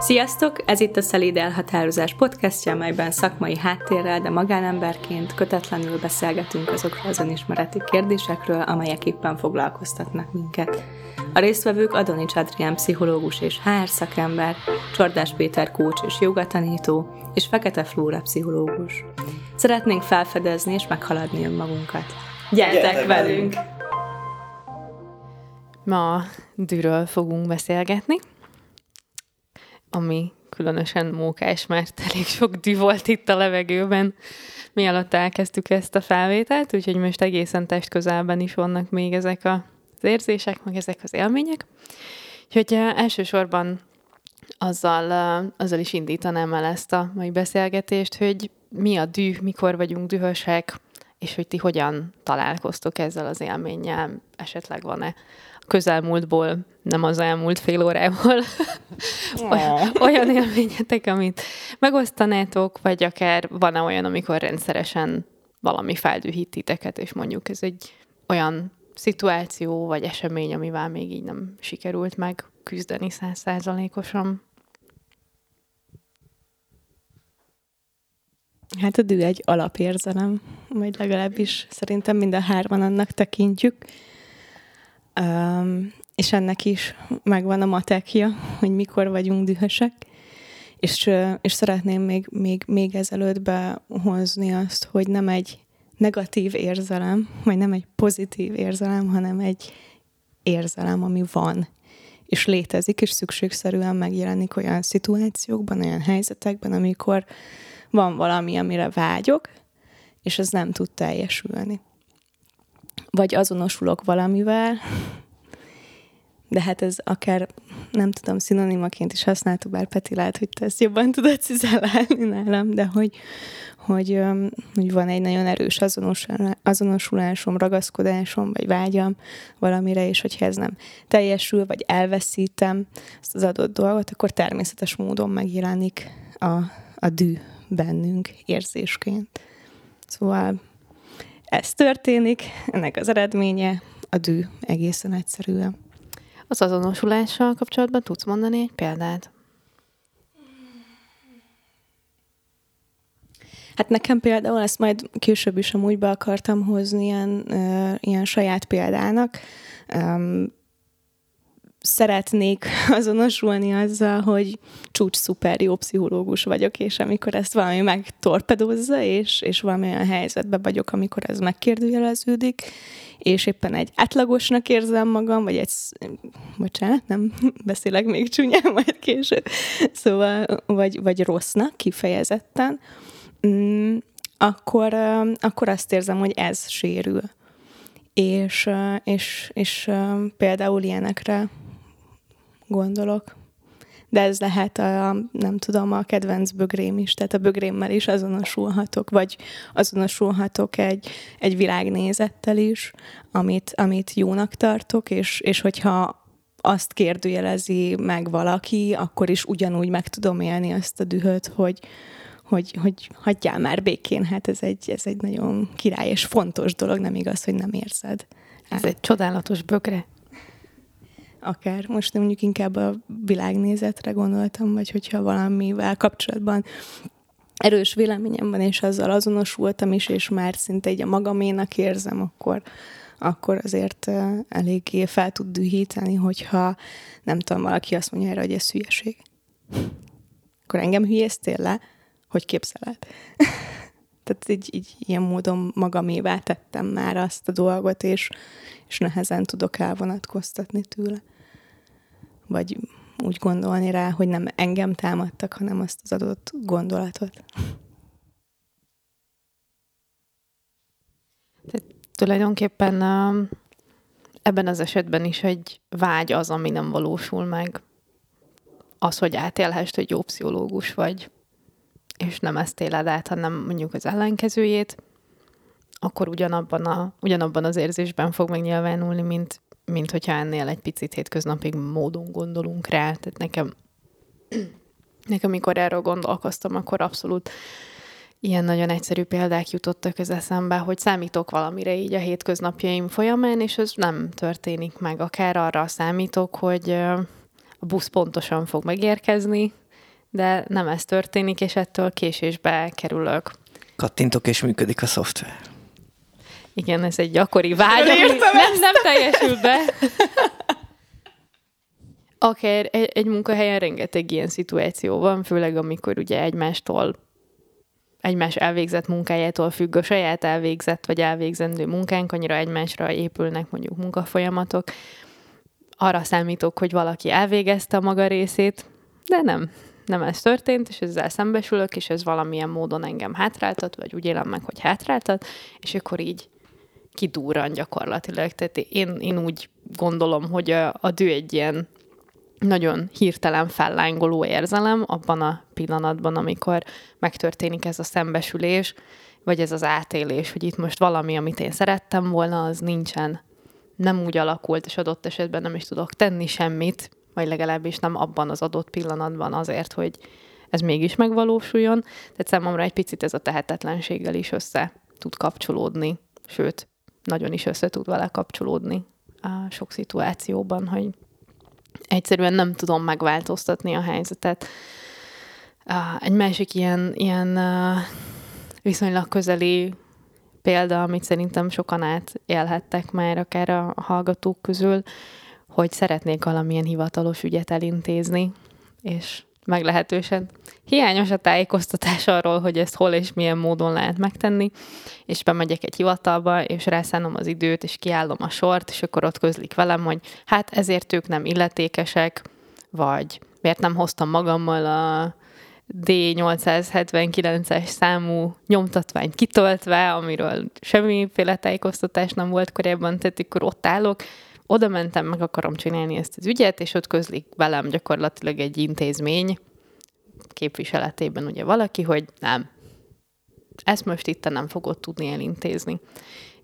Sziasztok! Ez itt a Szelíd Elhatározás podcastja, amelyben szakmai háttérrel, de magánemberként kötetlenül beszélgetünk azokról az önismereti kérdésekről, amelyek éppen foglalkoztatnak minket. A résztvevők Adonics Adrián pszichológus és HR szakember, Csordás Péter kócs és jogatanító, és Fekete Flóra pszichológus. Szeretnénk felfedezni és meghaladni önmagunkat. Gyertek, Gyertek velünk! Ma dűről fogunk beszélgetni ami különösen mókás, mert elég sok dű volt itt a levegőben, mi alatt elkezdtük ezt a felvételt, úgyhogy most egészen test közelben is vannak még ezek az érzések, meg ezek az élmények. Úgyhogy elsősorban azzal, azzal is indítanám el ezt a mai beszélgetést, hogy mi a dű, mikor vagyunk dühösek, és hogy ti hogyan találkoztok ezzel az élménnyel, esetleg van-e közelmúltból, nem az elmúlt fél órából olyan, olyan élményetek, amit megosztanátok, vagy akár van-e olyan, amikor rendszeresen valami feldühít titeket, és mondjuk ez egy olyan szituáció, vagy esemény, amivel még így nem sikerült meg küzdeni százszázalékosan. Hát a dű egy alapérzelem, vagy legalábbis szerintem minden hárman annak tekintjük. Um, és ennek is megvan a matekja, hogy mikor vagyunk dühösek. És, és szeretném még, még, még ezelőtt behozni azt, hogy nem egy negatív érzelem, vagy nem egy pozitív érzelem, hanem egy érzelem, ami van, és létezik, és szükségszerűen megjelenik olyan szituációkban, olyan helyzetekben, amikor van valami, amire vágyok, és ez nem tud teljesülni. Vagy azonosulok valamivel, de hát ez akár, nem tudom, szinonimaként is használtuk, bár Peti lehet, hogy te ezt jobban tudod cizellálni nálam, de hogy, hogy, hogy van egy nagyon erős azonosulásom, ragaszkodásom, vagy vágyam valamire, és hogyha ez nem teljesül, vagy elveszítem ezt az adott dolgot, akkor természetes módon megjelenik a, a dű bennünk érzésként. Szóval ez történik, ennek az eredménye a dű egészen egyszerűen. Az azonosulással kapcsolatban tudsz mondani egy példát? Hát nekem például ezt majd később is amúgy be akartam hozni ilyen, uh, ilyen saját példának. Um, szeretnék azonosulni azzal, hogy csúcs szuper jó pszichológus vagyok, és amikor ezt valami megtorpedozza, és, és valami olyan helyzetben vagyok, amikor ez megkérdőjeleződik, és éppen egy átlagosnak érzem magam, vagy egy, bocsánat, nem beszélek még csúnyán, majd később, szóval, vagy, vagy rossznak kifejezetten, mm, akkor, akkor azt érzem, hogy ez sérül. És, és, és például ilyenekre gondolok. De ez lehet a, nem tudom, a kedvenc bögrém is, tehát a bögrémmel is azonosulhatok, vagy azonosulhatok egy, egy világnézettel is, amit, amit jónak tartok, és, és hogyha azt kérdőjelezi meg valaki, akkor is ugyanúgy meg tudom élni azt a dühöt, hogy, hogy, hogy hagyjál már békén, hát ez egy, ez egy nagyon király és fontos dolog, nem igaz, hogy nem érzed. Ez egy csodálatos bögre akár. Most mondjuk inkább a világnézetre gondoltam, vagy hogyha valamivel kapcsolatban erős véleményem van, és azzal azonosultam is, és már szinte egy a magaménak érzem, akkor, akkor azért eléggé fel tud dühíteni, hogyha nem tudom, valaki azt mondja erre, hogy ez hülyeség. Akkor engem hülyeztél le, hogy képzeled. Tehát így, így ilyen módon magamévá tettem már azt a dolgot, és, és nehezen tudok elvonatkoztatni tőle. Vagy úgy gondolni rá, hogy nem engem támadtak, hanem azt az adott gondolatot. Tehát tulajdonképpen ebben az esetben is egy vágy az, ami nem valósul meg. Az, hogy átélhest, hogy jó pszichológus vagy, és nem ezt éled át, hanem mondjuk az ellenkezőjét, akkor ugyanabban, a, ugyanabban az érzésben fog megnyilvánulni, mint, mint hogyha ennél egy picit hétköznapi módon gondolunk rá. Tehát nekem, nekem, amikor erről gondolkoztam, akkor abszolút ilyen nagyon egyszerű példák jutottak az eszembe, hogy számítok valamire így a hétköznapjaim folyamán, és ez nem történik meg. Akár arra számítok, hogy a busz pontosan fog megérkezni, de nem ez történik, és ettől késésbe kerülök. Kattintok, és működik a szoftver. Igen, ez egy gyakori vágy, ami nem, nem teljesül be. Akár egy, egy munkahelyen rengeteg ilyen szituáció van, főleg amikor ugye egymástól egymás elvégzett munkájától függ a saját elvégzett vagy elvégzendő munkánk, annyira egymásra épülnek mondjuk munkafolyamatok. Arra számítok, hogy valaki elvégezte a maga részét, de nem. Nem ez történt, és ezzel szembesülök, és ez valamilyen módon engem hátráltat, vagy úgy élem meg, hogy hátráltat, és akkor így kidúran gyakorlatilag. Tehát én, én úgy gondolom, hogy a, a dű egy ilyen nagyon hirtelen fellángoló érzelem abban a pillanatban, amikor megtörténik ez a szembesülés, vagy ez az átélés, hogy itt most valami, amit én szerettem volna, az nincsen, nem úgy alakult, és adott esetben nem is tudok tenni semmit, vagy legalábbis nem abban az adott pillanatban azért, hogy ez mégis megvalósuljon. Tehát számomra egy picit ez a tehetetlenséggel is össze tud kapcsolódni, sőt, nagyon is össze tud vele kapcsolódni a sok szituációban, hogy egyszerűen nem tudom megváltoztatni a helyzetet. Egy másik ilyen, ilyen viszonylag közeli példa, amit szerintem sokan átélhettek már akár a hallgatók közül, hogy szeretnék valamilyen hivatalos ügyet elintézni, és meglehetősen hiányos a tájékoztatás arról, hogy ezt hol és milyen módon lehet megtenni, és bemegyek egy hivatalba, és rászánom az időt, és kiállom a sort, és akkor ott közlik velem, hogy hát ezért ők nem illetékesek, vagy miért nem hoztam magammal a D879-es számú nyomtatványt kitöltve, amiről semmiféle tájékoztatás nem volt korábban, tehát akkor ott állok, oda mentem, meg akarom csinálni ezt az ügyet, és ott közlik velem gyakorlatilag egy intézmény képviseletében ugye valaki, hogy nem, ezt most itt nem fogod tudni elintézni.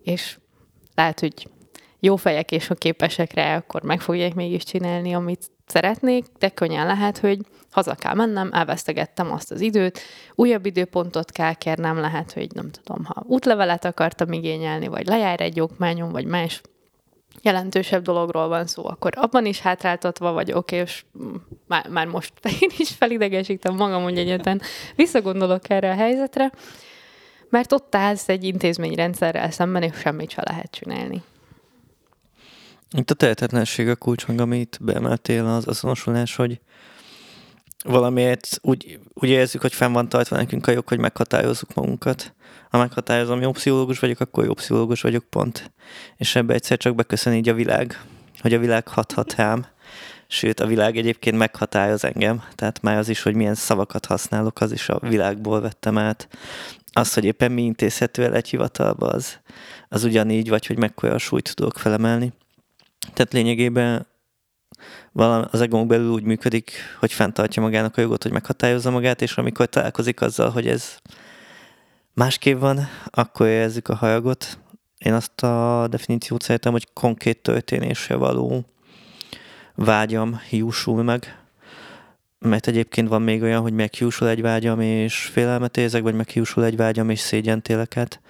És lehet, hogy jó fejek, és ha képesek rá, akkor meg fogják mégis csinálni, amit szeretnék, de könnyen lehet, hogy haza kell mennem, elvesztegettem azt az időt, újabb időpontot kell kérnem, lehet, hogy nem tudom, ha útlevelet akartam igényelni, vagy lejár egy okmányom, vagy más jelentősebb dologról van szó, akkor abban is hátráltatva vagy, oké, és már, már most én is felidegesítem magam, hogy egyetlen visszagondolok erre a helyzetre, mert ott állsz egy intézményrendszerrel szemben, és semmit se lehet csinálni. Itt a tehetetlenség a kulcs, meg amit beemeltél az azonosulás, hogy valamiért úgy, úgy érezzük, hogy fenn van tartva nekünk a jog, hogy meghatározzuk magunkat. Ha meghatározom, jó pszichológus vagyok, akkor jó pszichológus vagyok, pont. És ebbe egyszer csak beköszön így a világ, hogy a világ hathat rám. Sőt, a világ egyébként meghatároz engem, tehát már az is, hogy milyen szavakat használok, az is a világból vettem át. Az, hogy éppen mi intézhető el egy hivatalba, az, az ugyanígy, vagy hogy mekkora súlyt tudok felemelni. Tehát lényegében valami az egónk belül úgy működik, hogy fenntartja magának a jogot, hogy meghatározza magát, és amikor találkozik azzal, hogy ez másképp van, akkor érezzük a haragot. Én azt a definíciót szeretem, hogy konkrét történésre való vágyam hiúsul meg, mert egyébként van még olyan, hogy meghiúsul egy vágyam, és félelmet érzek, vagy meghiúsul egy vágyam, és szégyentéleket,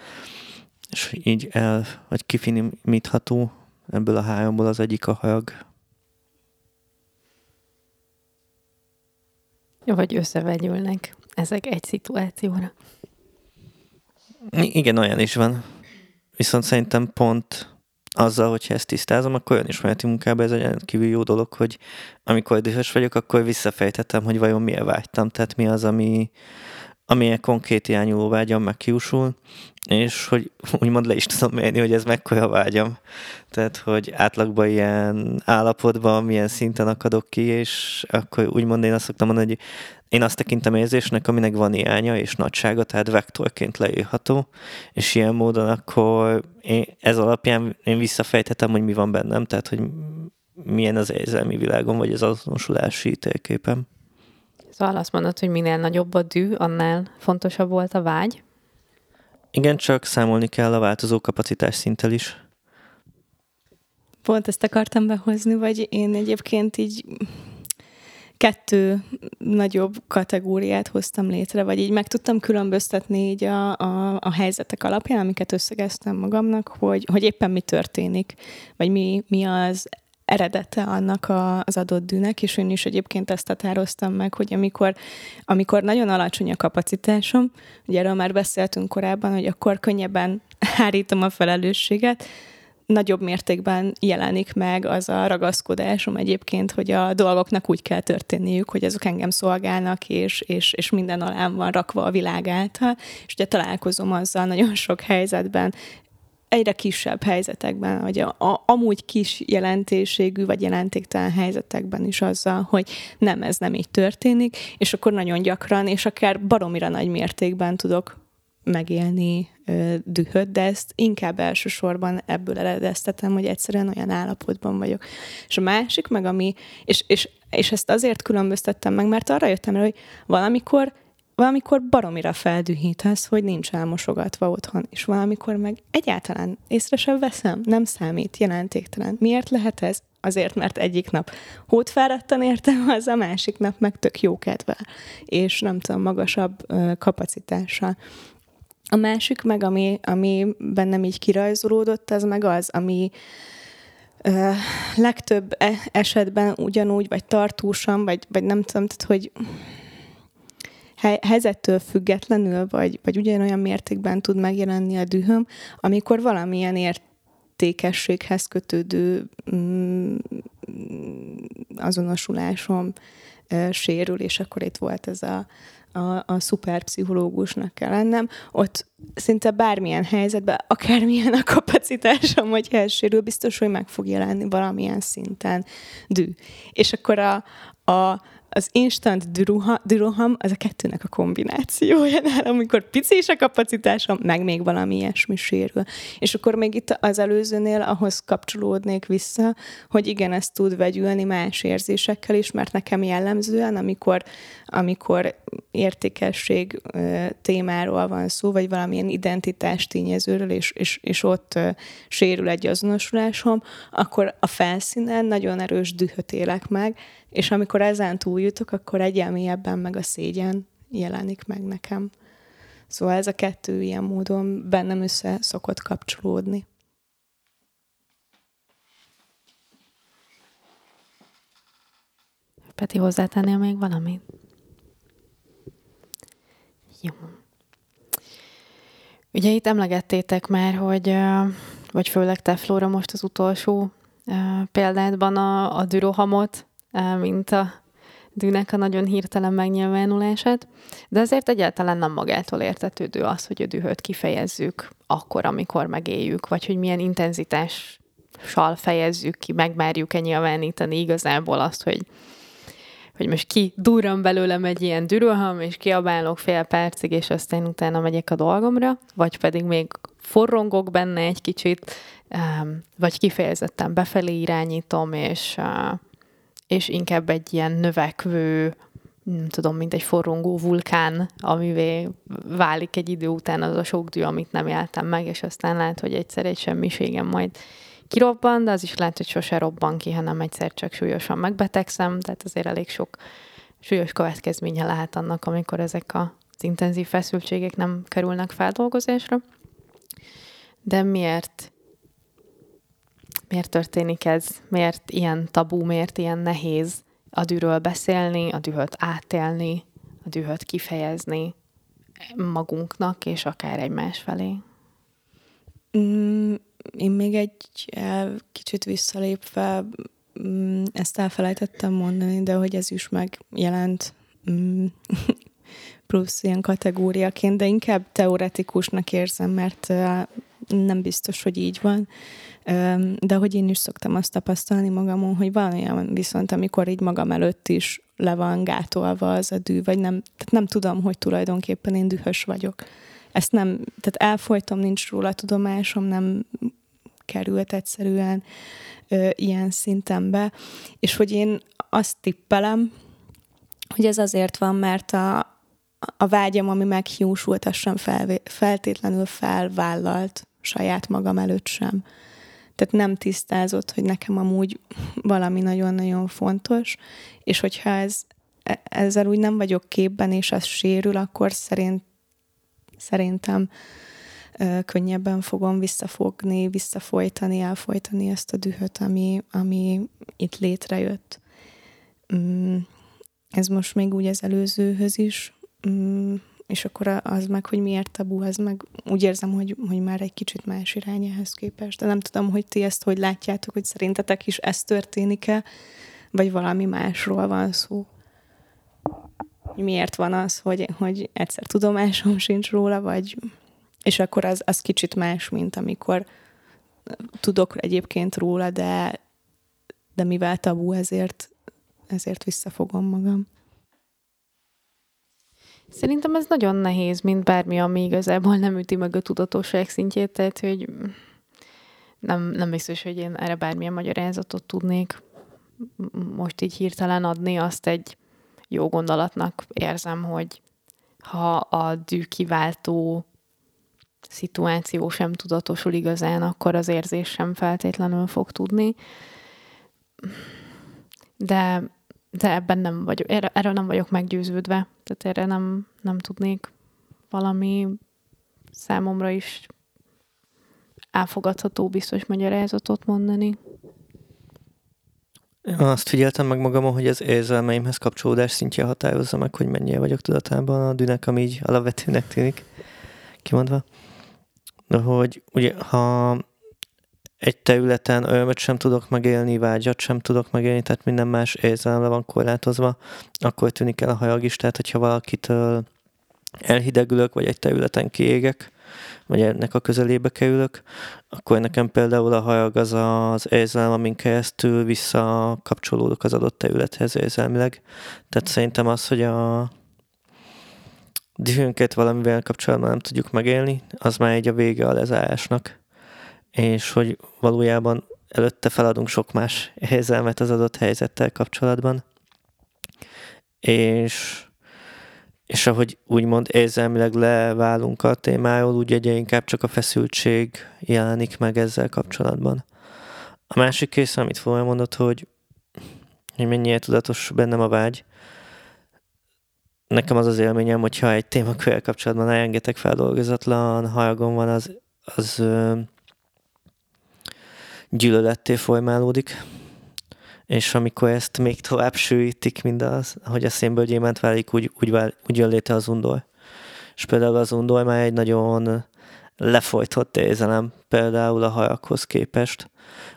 és így el, vagy kifinimítható ebből a háromból az egyik a harag. Vagy összevegyülnek ezek egy szituációra. Igen, olyan is van. Viszont szerintem pont azzal, hogyha ezt tisztázom, akkor olyan ismereti munkában ez egy kívül jó dolog, hogy amikor dühös vagyok, akkor visszafejtettem, hogy vajon miért vágytam, tehát mi az, ami, amilyen konkrét irányuló vágyam megkiúsul, és hogy úgymond le is tudom mérni, hogy ez mekkora vágyam. Tehát, hogy átlagban ilyen állapotban milyen szinten akadok ki, és akkor úgymond én azt szoktam mondani, hogy én azt tekintem érzésnek, aminek van irányja és nagysága, tehát vektorként leírható, és ilyen módon akkor én, ez alapján én visszafejthetem, hogy mi van bennem, tehát, hogy milyen az érzelmi világom, vagy az azonosulási térképem. Szóval azt mondod, hogy minél nagyobb a dű, annál fontosabb volt a vágy? Igen, csak számolni kell a változó kapacitás szinttel is. Pont ezt akartam behozni, vagy én egyébként így kettő nagyobb kategóriát hoztam létre, vagy így meg tudtam különböztetni így a, a, a helyzetek alapján, amiket összegeztem magamnak, hogy, hogy éppen mi történik, vagy mi, mi az eredete annak a, az adott dűnek, és én is egyébként ezt határoztam meg, hogy amikor, amikor nagyon alacsony a kapacitásom, ugye erről már beszéltünk korábban, hogy akkor könnyebben hárítom a felelősséget, nagyobb mértékben jelenik meg az a ragaszkodásom egyébként, hogy a dolgoknak úgy kell történniük, hogy azok engem szolgálnak, és, és, és minden alám van rakva a világ által, és ugye találkozom azzal nagyon sok helyzetben, egyre kisebb helyzetekben, vagy a, a, amúgy kis jelentőségű vagy jelentéktelen helyzetekben is azzal, hogy nem, ez nem így történik, és akkor nagyon gyakran, és akár baromira nagy mértékben tudok megélni ö, dühöt, de ezt inkább elsősorban ebből eredeztetem, hogy egyszerűen olyan állapotban vagyok. És a másik meg, ami, és, és, és ezt azért különböztettem meg, mert arra jöttem rá, hogy valamikor valamikor baromira feldühítesz, hogy nincs elmosogatva otthon, és valamikor meg egyáltalán észre sem veszem, nem számít, jelentéktelen. Miért lehet ez? Azért, mert egyik nap hótfáradtan értem, az a másik nap meg tök jó kedvel, és nem tudom, magasabb kapacitással. A másik meg, ami, ami bennem így kirajzolódott, az meg az, ami ö, legtöbb e- esetben ugyanúgy, vagy tartósan, vagy, vagy nem tudom, tehát hogy helyzettől függetlenül, vagy, vagy ugyanolyan mértékben tud megjelenni a dühöm, amikor valamilyen értékességhez kötődő mm, azonosulásom sérül, és akkor itt volt ez a, a, a szuperpszichológusnak kell lennem, ott szinte bármilyen helyzetben, akármilyen a kapacitásom, hogy elsérül, biztos, hogy meg fog jelenni valamilyen szinten dű. És akkor a, a, az instant düroham, az a kettőnek a kombinációja nálam, amikor pici is a kapacitásom, meg még valami ilyesmi sérül. És akkor még itt az előzőnél ahhoz kapcsolódnék vissza, hogy igen, ezt tud vegyülni más érzésekkel is, mert nekem jellemzően, amikor, amikor értékesség témáról van szó, vagy valamilyen identitás tényezőről, és, és, és ott sérül egy azonosulásom, akkor a felszínen nagyon erős dühöt élek meg, és amikor ezen túljutok, akkor egyel mélyebben meg a szégyen jelenik meg nekem. Szóval ez a kettő ilyen módon bennem össze szokott kapcsolódni. Peti, hozzátennél még valamit? Jó. Ugye itt emlegettétek már, hogy, vagy főleg te, Flóra, most az utolsó példádban a, a dürohamot, mint a dűnek a nagyon hirtelen megnyilvánulását, de azért egyáltalán nem magától értetődő az, hogy a dühöt kifejezzük akkor, amikor megéljük, vagy hogy milyen intenzitással fejezzük ki, megmárjuk-e nyilvánítani igazából azt, hogy hogy most ki durran belőlem egy ilyen dürölham, és kiabálok fél percig, és aztán utána megyek a dolgomra, vagy pedig még forrongok benne egy kicsit, vagy kifejezetten befelé irányítom, és és inkább egy ilyen növekvő, nem tudom, mint egy forrongó vulkán, amivé válik egy idő után az a sok dű, amit nem éltem meg, és aztán lehet, hogy egyszer egy semmiségem majd kirobban, de az is lehet, hogy sose robban ki, hanem egyszer csak súlyosan megbetegszem, tehát azért elég sok súlyos következménye lehet annak, amikor ezek az intenzív feszültségek nem kerülnek feldolgozásra. De miért miért történik ez, miért ilyen tabu, miért ilyen nehéz a dűről beszélni, a dühöt átélni, a dühöt kifejezni magunknak, és akár egymás felé? Én még egy kicsit visszalépve mm, ezt elfelejtettem mondani, de hogy ez is megjelent mm, plusz ilyen kategóriaként, de inkább teoretikusnak érzem, mert nem biztos, hogy így van. De hogy én is szoktam azt tapasztalni magamon, hogy valójában viszont, amikor így magam előtt is le van gátolva az a dű, vagy nem, tehát nem tudom, hogy tulajdonképpen én dühös vagyok. Ezt nem, tehát elfolytom, nincs róla tudomásom, nem került egyszerűen ö, ilyen szinten be, és hogy én azt tippelem, hogy ez azért van, mert a, a vágyam, ami meghiúsult, az sem fel, feltétlenül felvállalt saját magam előtt sem. Tehát nem tisztázott, hogy nekem amúgy valami nagyon-nagyon fontos, és hogyha ez, e, ezzel úgy nem vagyok képben, és az sérül, akkor szerint, szerintem könnyebben fogom visszafogni, visszafolytani, elfolytani ezt a dühöt, ami, ami itt létrejött. Mm, ez most még úgy az előzőhöz is, mm, és akkor az meg, hogy miért tabu, az meg úgy érzem, hogy, hogy már egy kicsit más irány ehhez képest. De nem tudom, hogy ti ezt hogy látjátok, hogy szerintetek is ez történik-e, vagy valami másról van szó. Miért van az, hogy, hogy egyszer tudomásom sincs róla, vagy és akkor az, az kicsit más, mint amikor tudok egyébként róla, de, de mivel tabu, ezért, ezért visszafogom magam. Szerintem ez nagyon nehéz, mint bármi, ami igazából nem üti meg a tudatosság szintjét, tehát hogy nem, nem biztos, hogy én erre bármilyen magyarázatot tudnék most így hirtelen adni, azt egy jó gondolatnak érzem, hogy ha a dűkiváltó szituáció sem tudatosul igazán, akkor az érzés sem feltétlenül fog tudni. De, de ebben nem vagyok, erről nem vagyok meggyőződve, tehát erre nem, nem tudnék valami számomra is elfogadható biztos magyarázatot mondani. Azt figyeltem meg magamon, hogy az érzelmeimhez kapcsolódás szintje határozza meg, hogy mennyire vagyok tudatában a dűnek, ami így alapvetőnek tűnik kimondva. De hogy ugye, ha egy területen örömöt sem tudok megélni, vágyat sem tudok megélni, tehát minden más érzelemre van korlátozva, akkor tűnik el a hajag is. Tehát, hogyha valakitől elhidegülök, vagy egy területen kiégek, vagy ennek a közelébe kerülök, akkor nekem például a hajag az az érzelem, amin keresztül visszakapcsolódok az adott területhez érzelmileg. Tehát szerintem az, hogy a dühünket valamivel kapcsolatban nem tudjuk megélni, az már egy a vége a lezárásnak. És hogy valójában előtte feladunk sok más érzelmet az adott helyzettel kapcsolatban. És, és ahogy úgymond érzelmileg leválunk a témáról, úgy egyre inkább csak a feszültség jelenik meg ezzel kapcsolatban. A másik része, amit mondott, hogy, hogy mennyire tudatos bennem a vágy, nekem az az élményem, hogyha egy témakörrel kapcsolatban rengeteg feldolgozatlan hajagom van, az, az ö, gyűlöletté formálódik. És amikor ezt még tovább sűrítik, mint az, hogy a szénből gyémánt válik, úgy, úgy, vál, úgy jön létre az undor. És például az undor már egy nagyon lefolytott érzelem, például a hajakhoz képest,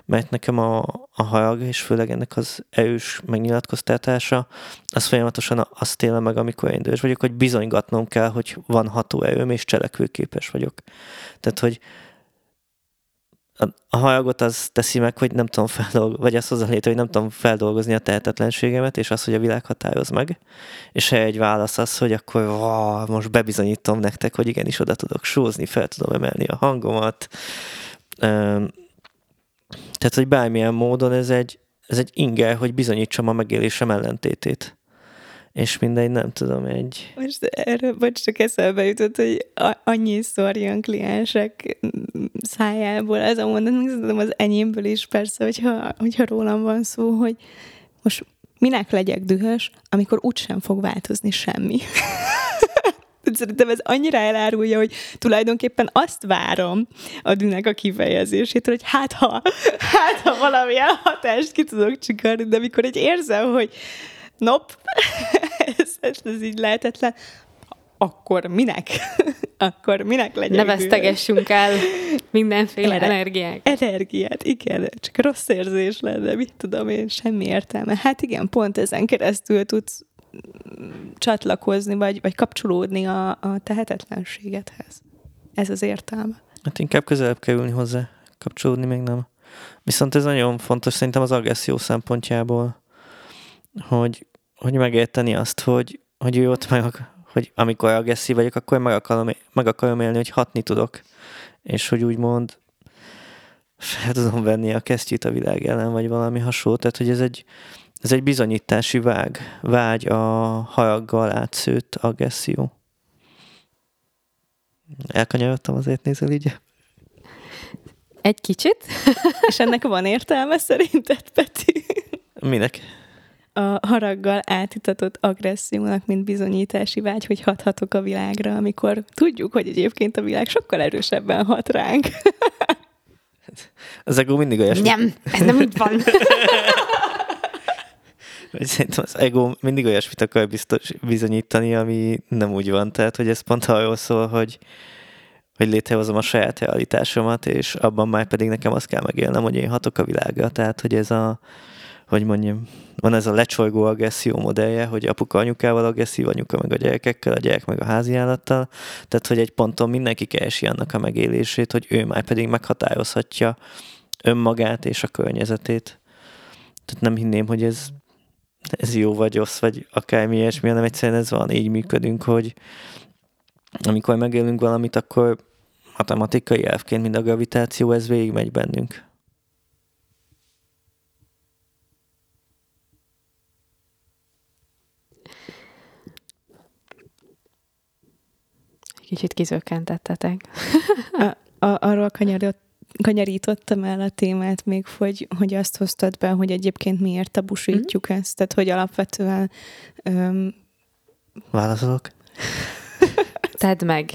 mert nekem a, a harag, és főleg ennek az erős megnyilatkoztatása, az folyamatosan azt éle meg, amikor én idős vagyok, hogy bizonygatnom kell, hogy van hatóerőm, és cselekvőképes vagyok. Tehát, hogy a haragot az teszi meg, hogy nem tudom feldolgozni, vagy azt hozzá létre, hogy nem tudom feldolgozni a tehetetlenségemet, és az, hogy a világ határoz meg. És egy válasz az, hogy akkor ó, most bebizonyítom nektek, hogy igenis oda tudok sózni, fel tudom emelni a hangomat, tehát, hogy bármilyen módon ez egy, ez egy inger, hogy bizonyítsam a megélésem ellentétét. És mindegy, nem tudom, egy... Most erről, bocs, csak eszembe jutott, hogy annyiszor jön kliensek szájából ez a mondat, meg az enyémből is persze, hogyha, hogyha rólam van szó, hogy most minek legyek dühös, amikor úgysem fog változni semmi. Szerintem ez annyira elárulja, hogy tulajdonképpen azt várom a dűnek a kifejezésétől, hogy hát ha, hát ha valamilyen hatást ki tudok csikarni, de amikor egy érzem, hogy nop, ez, ez, így lehetetlen, akkor minek? akkor minek legyen? Ne vesztegessünk el mindenféle Erre, energiát. Energiát, igen. Csak rossz érzés lenne, mit tudom én, semmi értelme. Hát igen, pont ezen keresztül tudsz csatlakozni, vagy, vagy kapcsolódni a, a tehetetlenségedhez. Ez az értelme. Hát inkább közelebb kerülni hozzá, kapcsolódni még nem. Viszont ez nagyon fontos szerintem az agresszió szempontjából, hogy, hogy megérteni azt, hogy, hogy ő ott meg, hogy amikor agresszív vagyok, akkor meg akarom, meg akarom élni, hogy hatni tudok. És hogy úgymond fel tudom venni a kesztyűt a világ ellen, vagy valami hasonló. Tehát, hogy ez egy, ez egy bizonyítási vág, vágy a haraggal átszőtt agresszió. Elkanyarodtam azért nézel így? Egy kicsit. És ennek van értelme szerinted, Peti? Minek? A haraggal átitatott agressziónak, mint bizonyítási vágy, hogy hathatok a világra, amikor tudjuk, hogy egyébként a világ sokkal erősebben hat ránk. Az ego mindig olyasmi. Nem, ez nem úgy van. Szerintem az ego mindig olyasmit akar biztos, bizonyítani, ami nem úgy van. Tehát, hogy ez pont arról szól, hogy, hogy létrehozom a saját realitásomat, és abban már pedig nekem azt kell megélnem, hogy én hatok a világra. Tehát, hogy ez a, hogy mondjam, van ez a lecsolygó agresszió modellje, hogy apuka anyukával agresszív, anyuka meg a gyerekekkel, a gyerek meg a házi állattal. Tehát, hogy egy ponton mindenki keresi annak a megélését, hogy ő már pedig meghatározhatja önmagát és a környezetét. Tehát nem hinném, hogy ez, ez jó vagy rossz, vagy akármi ilyesmi, hanem egyszerűen ez van, így működünk, hogy amikor megélünk valamit, akkor matematikai elfként, mint a gravitáció, ez végigmegy bennünk. Kicsit kizökkentettetek. A, a, arról kanyarott, kanyarítottam el a témát még, hogy, hogy azt hoztad be, hogy egyébként miért tabusítjuk mm-hmm. ezt, tehát hogy alapvetően öm, Válaszolok? Tedd meg.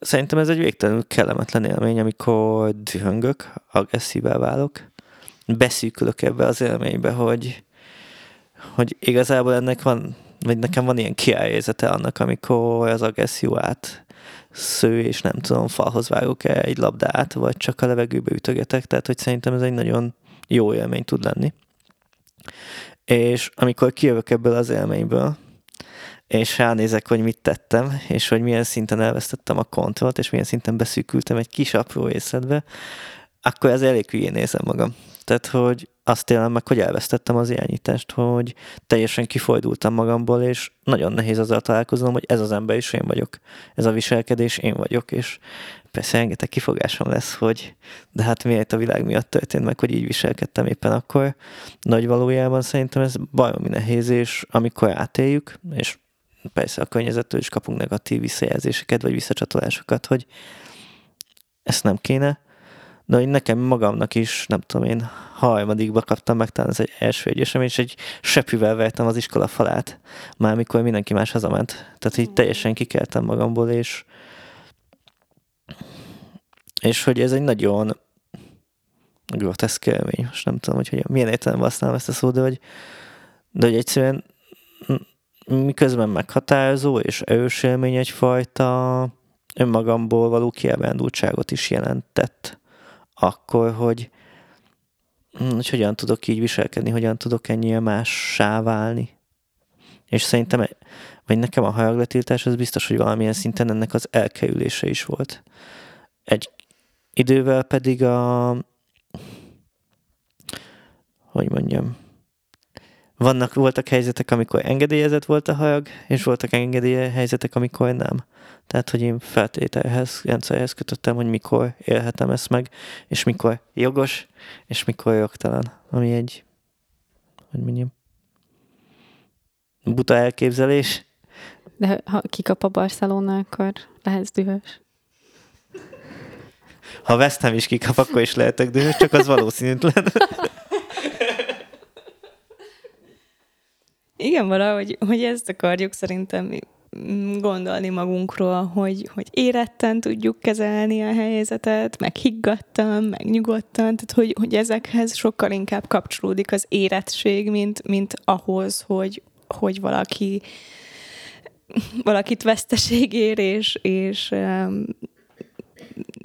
Szerintem ez egy végtelenül kellemetlen élmény, amikor dühöngök, agresszívá válok, beszűkülök ebbe az élménybe, hogy, hogy igazából ennek van, vagy nekem van ilyen kiállézete annak, amikor az agresszió át sző, és nem tudom, falhoz vágok el egy labdát, vagy csak a levegőbe ütögetek, tehát hogy szerintem ez egy nagyon jó élmény tud lenni. És amikor kijövök ebből az élményből, és ránézek, hogy mit tettem, és hogy milyen szinten elvesztettem a kontrollt, és milyen szinten beszűkültem egy kis apró részletbe, akkor ez elég hülyén nézem magam. Tehát, hogy azt élem meg, hogy elvesztettem az irányítást, hogy teljesen kifordultam magamból, és nagyon nehéz azzal találkoznom, hogy ez az ember is én vagyok. Ez a viselkedés én vagyok, és persze rengeteg kifogásom lesz, hogy de hát miért a világ miatt történt meg, hogy így viselkedtem éppen akkor. Nagy valójában szerintem ez bajomi nehéz, és amikor átéljük, és persze a környezettől is kapunk negatív visszajelzéseket, vagy visszacsatolásokat, hogy ezt nem kéne, de hogy nekem magamnak is, nem tudom én, harmadikba kaptam meg, talán ez egy első egyesem, és egy sepüvel vertem az iskola falát, már mikor mindenki más hazament. Tehát így teljesen kikeltem magamból, és és hogy ez egy nagyon groteszk élmény. Most nem tudom, hogy, hogy milyen értelemben használom ezt a szót, de hogy, de hogy egyszerűen miközben meghatározó és erős élmény egyfajta önmagamból való kiábrándultságot is jelentett. Akkor, hogy, hogy hogyan tudok így viselkedni, hogyan tudok ennyire mássá válni. És szerintem, vagy nekem a haragletiltás az biztos, hogy valamilyen szinten ennek az elkerülése is volt. Egy idővel pedig a hogy mondjam, vannak, voltak helyzetek, amikor engedélyezett volt a hajag, és voltak engedélye helyzetek, amikor nem. Tehát, hogy én feltételhez, rendszerhez kötöttem, hogy mikor élhetem ezt meg, és mikor jogos, és mikor jogtalan. Ami egy, hogy mondjam, buta elképzelés. De ha kikap a Barcelona, akkor lehetsz dühös. Ha West Ham is kikap, akkor is lehetek dühös, csak az valószínűtlen. Igen, valahogy hogy ezt akarjuk szerintem gondolni magunkról, hogy, hogy éretten tudjuk kezelni a helyzetet, meg higgadtan, meg nyugodtan, tehát hogy, hogy ezekhez sokkal inkább kapcsolódik az érettség, mint, mint ahhoz, hogy, hogy valaki valakit veszteség ér, és, és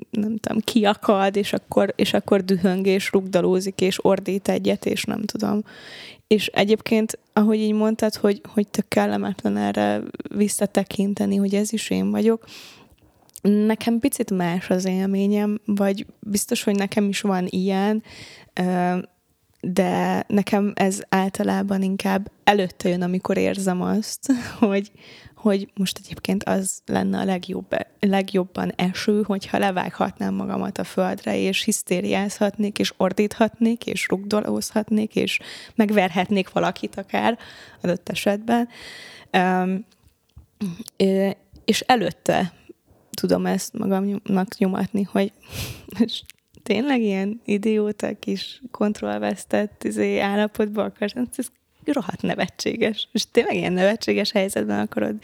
nem tudom, kiakad, és akkor, és akkor dühöng, és rugdalózik, és ordít egyet, és nem tudom. És egyébként, ahogy így mondtad, hogy, hogy tök kellemetlen erre visszatekinteni, hogy ez is én vagyok, nekem picit más az élményem, vagy biztos, hogy nekem is van ilyen, de nekem ez általában inkább előtte jön, amikor érzem azt, hogy, hogy most egyébként az lenne a legjobb, legjobban eső, hogyha levághatnám magamat a földre, és hisztériázhatnék, és ordíthatnék, és rugdolózhatnék, és megverhetnék valakit akár adott esetben. Um, és előtte tudom ezt magamnak nyomatni, hogy tényleg ilyen idióta kis kontrollvesztett izé, állapotba akarsz, ez rohadt nevetséges. És tényleg ilyen nevetséges helyzetben akarod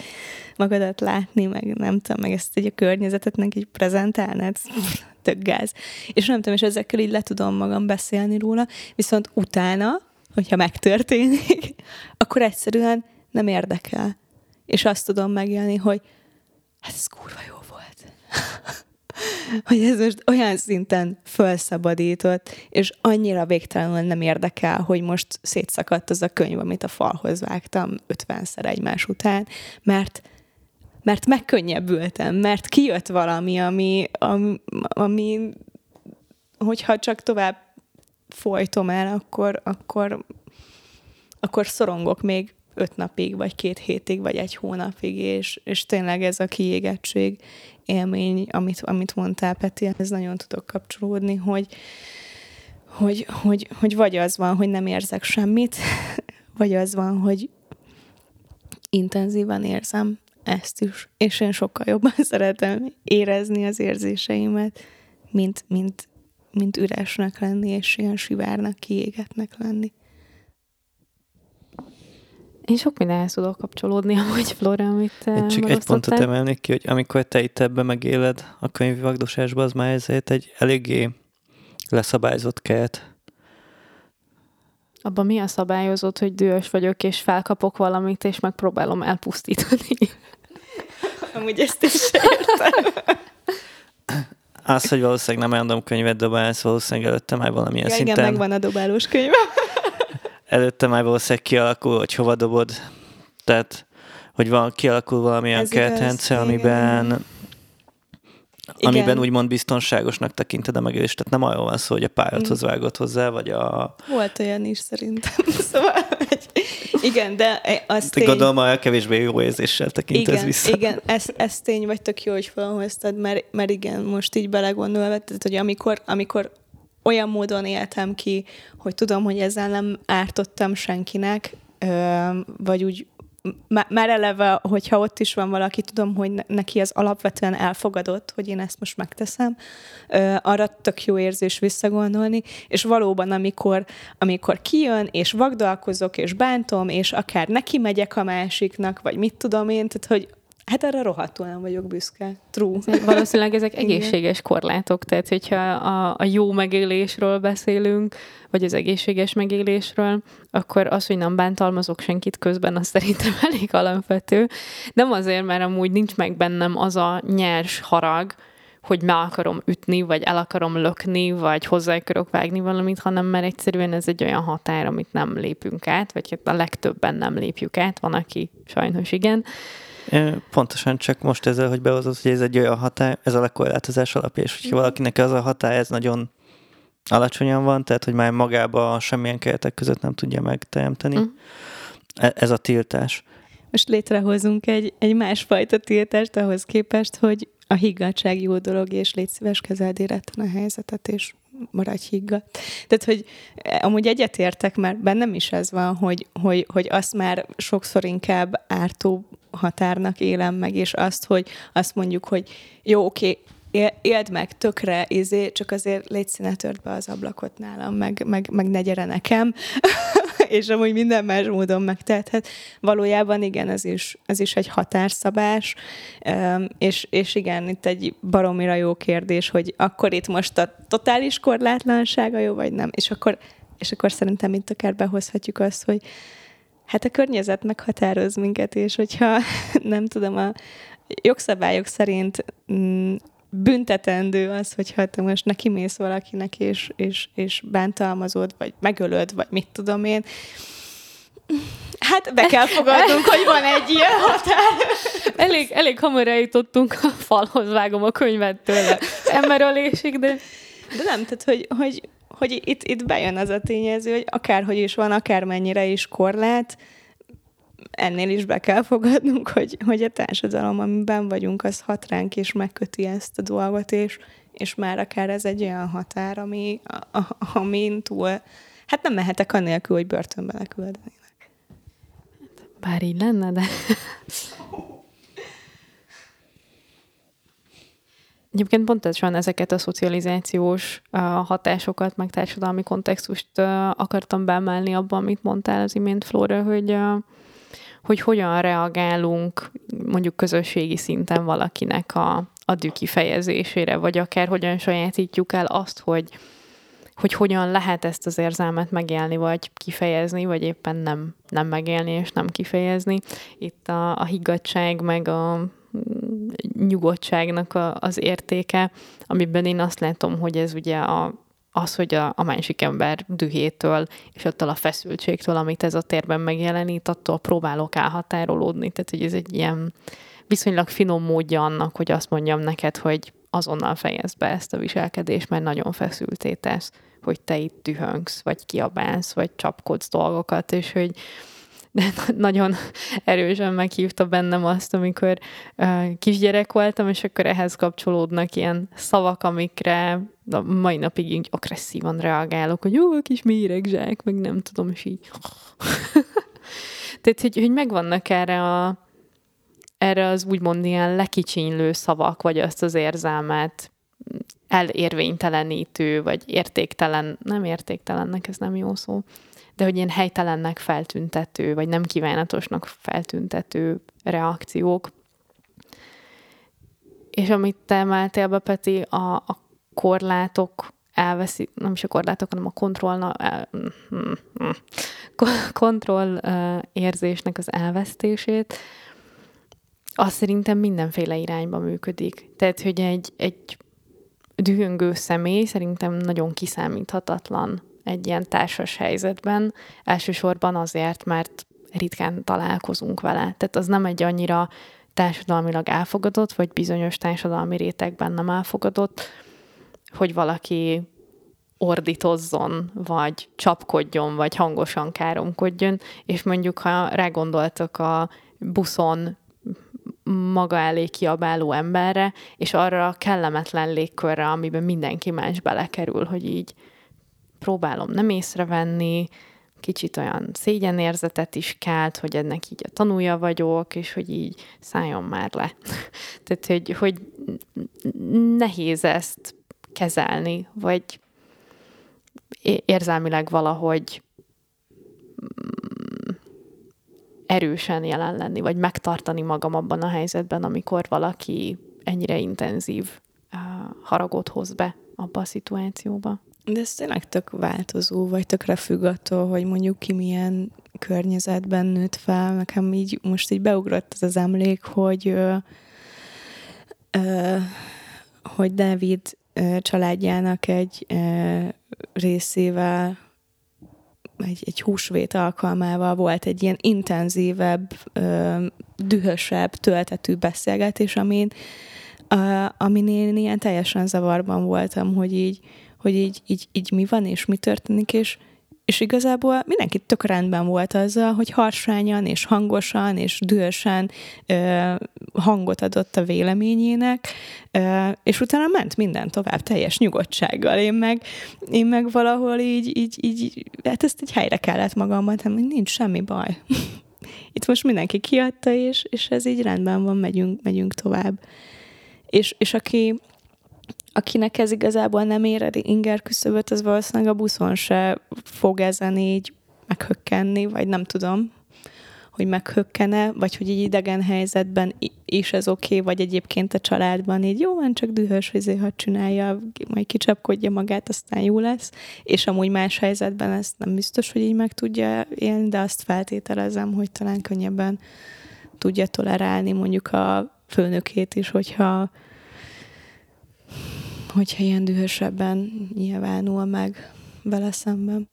magadat látni, meg nem tudom, meg ezt egy a környezetetnek így prezentálnád, tök gáz. És nem tudom, és ezekkel így le tudom magam beszélni róla, viszont utána, hogyha megtörténik, akkor egyszerűen nem érdekel. És azt tudom megélni, hogy hát ez kurva jó volt. hogy ez most olyan szinten felszabadított, és annyira végtelenül nem érdekel, hogy most szétszakadt az a könyv, amit a falhoz vágtam 50-szer egymás után, mert mert megkönnyebbültem, mert kijött valami, ami, ami, ami hogyha csak tovább folytom el, akkor, akkor, akkor szorongok még öt napig, vagy két hétig, vagy egy hónapig, és, és tényleg ez a kiégettség élmény, amit, amit mondtál, Peti, ez nagyon tudok kapcsolódni, hogy, hogy, hogy, hogy vagy az van, hogy nem érzek semmit, vagy az van, hogy intenzívan érzem ezt is, és én sokkal jobban szeretem érezni az érzéseimet, mint, mint, mint üresnek lenni, és ilyen sivárnak, kiégetnek lenni. Én sok mindenhez tudok kapcsolódni, amúgy Flora, amit Én csak egy pontot emelnék ki, hogy amikor te itt ebbe megéled a könyvi vagdosásba, az már ezért egy eléggé leszabályzott kert. Abban mi a szabályozott, hogy dühös vagyok, és felkapok valamit, és megpróbálom elpusztítani? Amúgy ezt is értem. Az, hogy valószínűleg nem random könyvet dobálsz, valószínűleg előtte már valamilyen ja, szinten... Igen, megvan a dobálós könyv. Előtte már valószínűleg kialakul, hogy hova dobod. Tehát, hogy van, kialakul valamilyen kertrendszer, amiben igen. amiben igen. úgymond biztonságosnak tekinted a megélést. Tehát nem arról van szó, hogy a pályathoz mm. vágott hozzá, vagy a... Volt olyan is szerintem. Szóval, hogy igen, de azt tény... Gondolom, a kevésbé jó érzéssel tekintesz igen, vissza. Igen, ez, ez tény, vagy tök jó, hogy felhoztad, mert, mert igen, most így belegondolva, tehát, hogy amikor, amikor olyan módon éltem ki, hogy tudom, hogy ezzel nem ártottam senkinek, vagy úgy már eleve, hogyha ott is van valaki, tudom, hogy neki az alapvetően elfogadott, hogy én ezt most megteszem, arra tök jó érzés visszagondolni, és valóban, amikor, amikor kijön, és vagdalkozok, és bántom, és akár neki megyek a másiknak, vagy mit tudom én, tehát, hogy Hát erre rohadtul nem vagyok büszke. True. Valószínűleg ezek egészséges korlátok, tehát hogyha a, a jó megélésről beszélünk, vagy az egészséges megélésről, akkor az, hogy nem bántalmazok senkit közben, az szerintem elég alapvető. Nem azért, mert amúgy nincs meg bennem az a nyers harag, hogy meg akarom ütni, vagy el akarom lökni, vagy hozzá akarok vágni valamit, hanem mert egyszerűen ez egy olyan határ, amit nem lépünk át, vagy hát a legtöbben nem lépjük át, van, aki sajnos igen. Pontosan csak most ezzel, hogy behozott, hogy ez egy olyan hatály, ez a lekorlátozás alapja, és hogyha valakinek ez a hatály, ez nagyon alacsonyan van, tehát hogy már magába semmilyen keretek között nem tudja megteremteni. Mm. Ez a tiltás. Most létrehozunk egy, egy másfajta tiltást ahhoz képest, hogy a higgadság jó dolog, és légy szíves kezeld a helyzetet, és maradj higgadt. Tehát, hogy amúgy egyetértek, mert bennem is ez van, hogy, hogy, hogy azt már sokszor inkább ártó határnak élem meg, és azt, hogy azt mondjuk, hogy jó, oké, éld meg tökre, izé, csak azért légy színe tört be az ablakot nálam, meg, meg, meg ne gyere nekem, és amúgy minden más módon megtehethet. Valójában igen, ez is, ez is egy határszabás, és, és igen, itt egy baromira jó kérdés, hogy akkor itt most a totális korlátlansága jó, vagy nem, és akkor, és akkor szerintem itt akár behozhatjuk azt, hogy hát a környezet meghatároz minket, és hogyha nem tudom, a jogszabályok szerint mm, büntetendő az, hogyha te most neki mész valakinek, és, és, és bántalmazod, vagy megölöd, vagy mit tudom én, Hát be kell fogadnunk, hogy van egy ilyen határ. Elég, elég hamar eljutottunk a falhoz, vágom a könyvet tőle. Emberölésig, de... De nem, tehát, hogy, hogy, hogy itt, itt bejön az a tényező, hogy akárhogy is van, akármennyire is korlát, ennél is be kell fogadnunk, hogy, hogy a társadalom, amiben vagyunk, az hat ránk, és megköti ezt a dolgot, és, és már akár ez egy olyan határ, ami, a, a, amin túl, hát nem mehetek annélkül, hogy börtönbe leküldenének. Bár így lenne, de... Egyébként pontosan ezeket a szocializációs hatásokat, meg társadalmi kontextust akartam beemelni abban, amit mondtál az imént, Flóra, hogy, hogy hogyan reagálunk mondjuk közösségi szinten valakinek a, a dű kifejezésére, vagy akár hogyan sajátítjuk el azt, hogy, hogy hogyan lehet ezt az érzelmet megélni, vagy kifejezni, vagy éppen nem, nem megélni és nem kifejezni. Itt a, a higgadság, meg a nyugodtságnak a, az értéke, amiben én azt látom, hogy ez ugye a, az, hogy a, a másik ember dühétől és attól a feszültségtől, amit ez a térben megjelenít, attól próbálok elhatárolódni. Tehát, hogy ez egy ilyen viszonylag finom módja annak, hogy azt mondjam neked, hogy azonnal fejezd be ezt a viselkedést, mert nagyon feszülté tesz, hogy te itt dühöngsz, vagy kiabálsz, vagy csapkodsz dolgokat, és hogy, de nagyon erősen meghívta bennem azt, amikor uh, kisgyerek voltam, és akkor ehhez kapcsolódnak ilyen szavak, amikre a mai napig így agresszívan reagálok, hogy jó, kis méregzsák, meg nem tudom, és így. Tehát, hogy, hogy megvannak erre a erre az úgymond ilyen lekicsinylő szavak, vagy azt az érzelmet elérvénytelenítő, vagy értéktelen, nem értéktelennek, ez nem jó szó, de hogy ilyen helytelennek feltüntető, vagy nem kívánatosnak feltüntető reakciók. És amit te emeltél be, Peti, a, a korlátok elveszi, nem is a korlátok, hanem a kontroll, el, mm, mm, kontroll érzésnek az elvesztését, az szerintem mindenféle irányba működik. Tehát, hogy egy, egy dühöngő személy szerintem nagyon kiszámíthatatlan egy ilyen társas helyzetben, elsősorban azért, mert ritkán találkozunk vele. Tehát az nem egy annyira társadalmilag elfogadott, vagy bizonyos társadalmi rétegben nem elfogadott, hogy valaki ordítozzon, vagy csapkodjon, vagy hangosan káromkodjon, és mondjuk, ha rágondoltak a buszon maga elé kiabáló emberre, és arra a kellemetlen légkörre, amiben mindenki más belekerül, hogy így próbálom nem észrevenni, kicsit olyan szégyenérzetet is kelt, hogy ennek így a tanúja vagyok, és hogy így szálljon már le. Tehát, hogy, hogy nehéz ezt kezelni, vagy érzelmileg valahogy mm, erősen jelen lenni, vagy megtartani magam abban a helyzetben, amikor valaki ennyire intenzív haragot hoz be abba a szituációba. De ez tényleg tök változó, vagy tökre függ attól, hogy mondjuk ki milyen környezetben nőtt fel. Nekem így most így beugrott az az emlék, hogy ö, ö, hogy David ö, családjának egy ö, részével egy, egy húsvét alkalmával volt egy ilyen intenzívebb, ö, dühösebb, töltetű beszélgetés, amin, a, amin én ilyen teljesen zavarban voltam, hogy így, hogy így, így, így mi van, és mi történik, és, és igazából mindenki tök rendben volt azzal, hogy harsányan és hangosan és dühösen ö, hangot adott a véleményének, ö, és utána ment minden tovább teljes nyugodtsággal. Én meg, én meg valahol így, így, így, hát ezt egy helyre kellett magamban, hogy nincs semmi baj. Itt most mindenki kiadta, és, és ez így rendben van, megyünk, megyünk tovább. És, és aki, akinek ez igazából nem éred inger küszöböt, az valószínűleg a buszon se fog ezen így meghökkenni, vagy nem tudom, hogy meghökkene, vagy hogy egy idegen helyzetben is ez oké, okay, vagy egyébként a családban így jó, van, csak dühös, azért, ha csinálja, majd kicsapkodja magát, aztán jó lesz, és amúgy más helyzetben ezt nem biztos, hogy így meg tudja élni, de azt feltételezem, hogy talán könnyebben tudja tolerálni mondjuk a főnökét is, hogyha hogyha ilyen dühösebben nyilvánul meg vele szemben.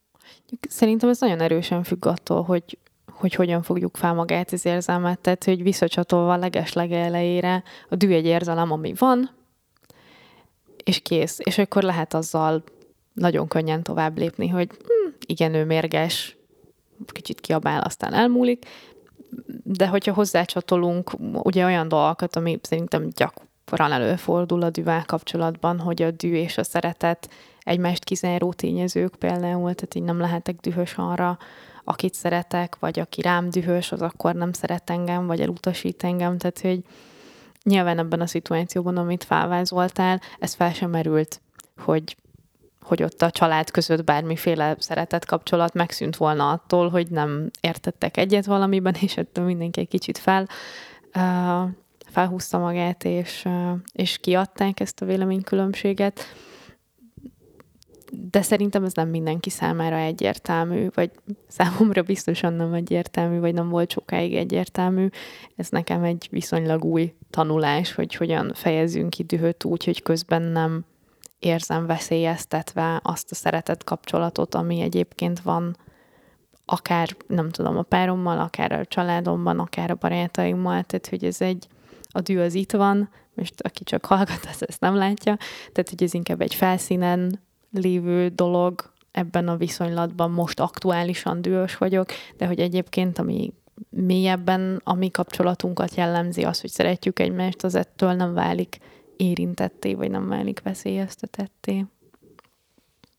Szerintem ez nagyon erősen függ attól, hogy, hogy hogyan fogjuk fel magát az érzelmet, tehát hogy visszacsatolva a leges legelejére a dű egy érzelem, ami van, és kész. És akkor lehet azzal nagyon könnyen tovább lépni, hogy hm, igen, ő mérges, kicsit kiabál, aztán elmúlik, de hogyha hozzácsatolunk ugye olyan dolgokat, ami szerintem gyak, gyakran előfordul a dűvel kapcsolatban, hogy a dű és a szeretet egymást kizáró tényezők például, tehát így nem lehetek dühös arra, akit szeretek, vagy aki rám dühös, az akkor nem szeret engem, vagy elutasít engem, tehát hogy nyilván ebben a szituációban, amit felvázoltál, ez fel sem merült, hogy hogy ott a család között bármiféle szeretett kapcsolat megszűnt volna attól, hogy nem értettek egyet valamiben, és ettől mindenki egy kicsit fel, felhúzta magát, és, és kiadták ezt a véleménykülönbséget. De szerintem ez nem mindenki számára egyértelmű, vagy számomra biztosan nem egyértelmű, vagy nem volt sokáig egyértelmű. Ez nekem egy viszonylag új tanulás, hogy hogyan fejezünk ki dühöt úgy, hogy közben nem érzem veszélyeztetve azt a szeretett kapcsolatot, ami egyébként van akár, nem tudom, a párommal, akár a családomban, akár a barátaimmal, tehát hogy ez egy, a dű az itt van, most aki csak hallgat, az ezt nem látja, tehát hogy ez inkább egy felszínen lévő dolog, ebben a viszonylatban most aktuálisan dühös vagyok, de hogy egyébként ami mélyebben a mi kapcsolatunkat jellemzi az, hogy szeretjük egymást, az ettől nem válik érintetté, vagy nem válik veszélyeztetetté.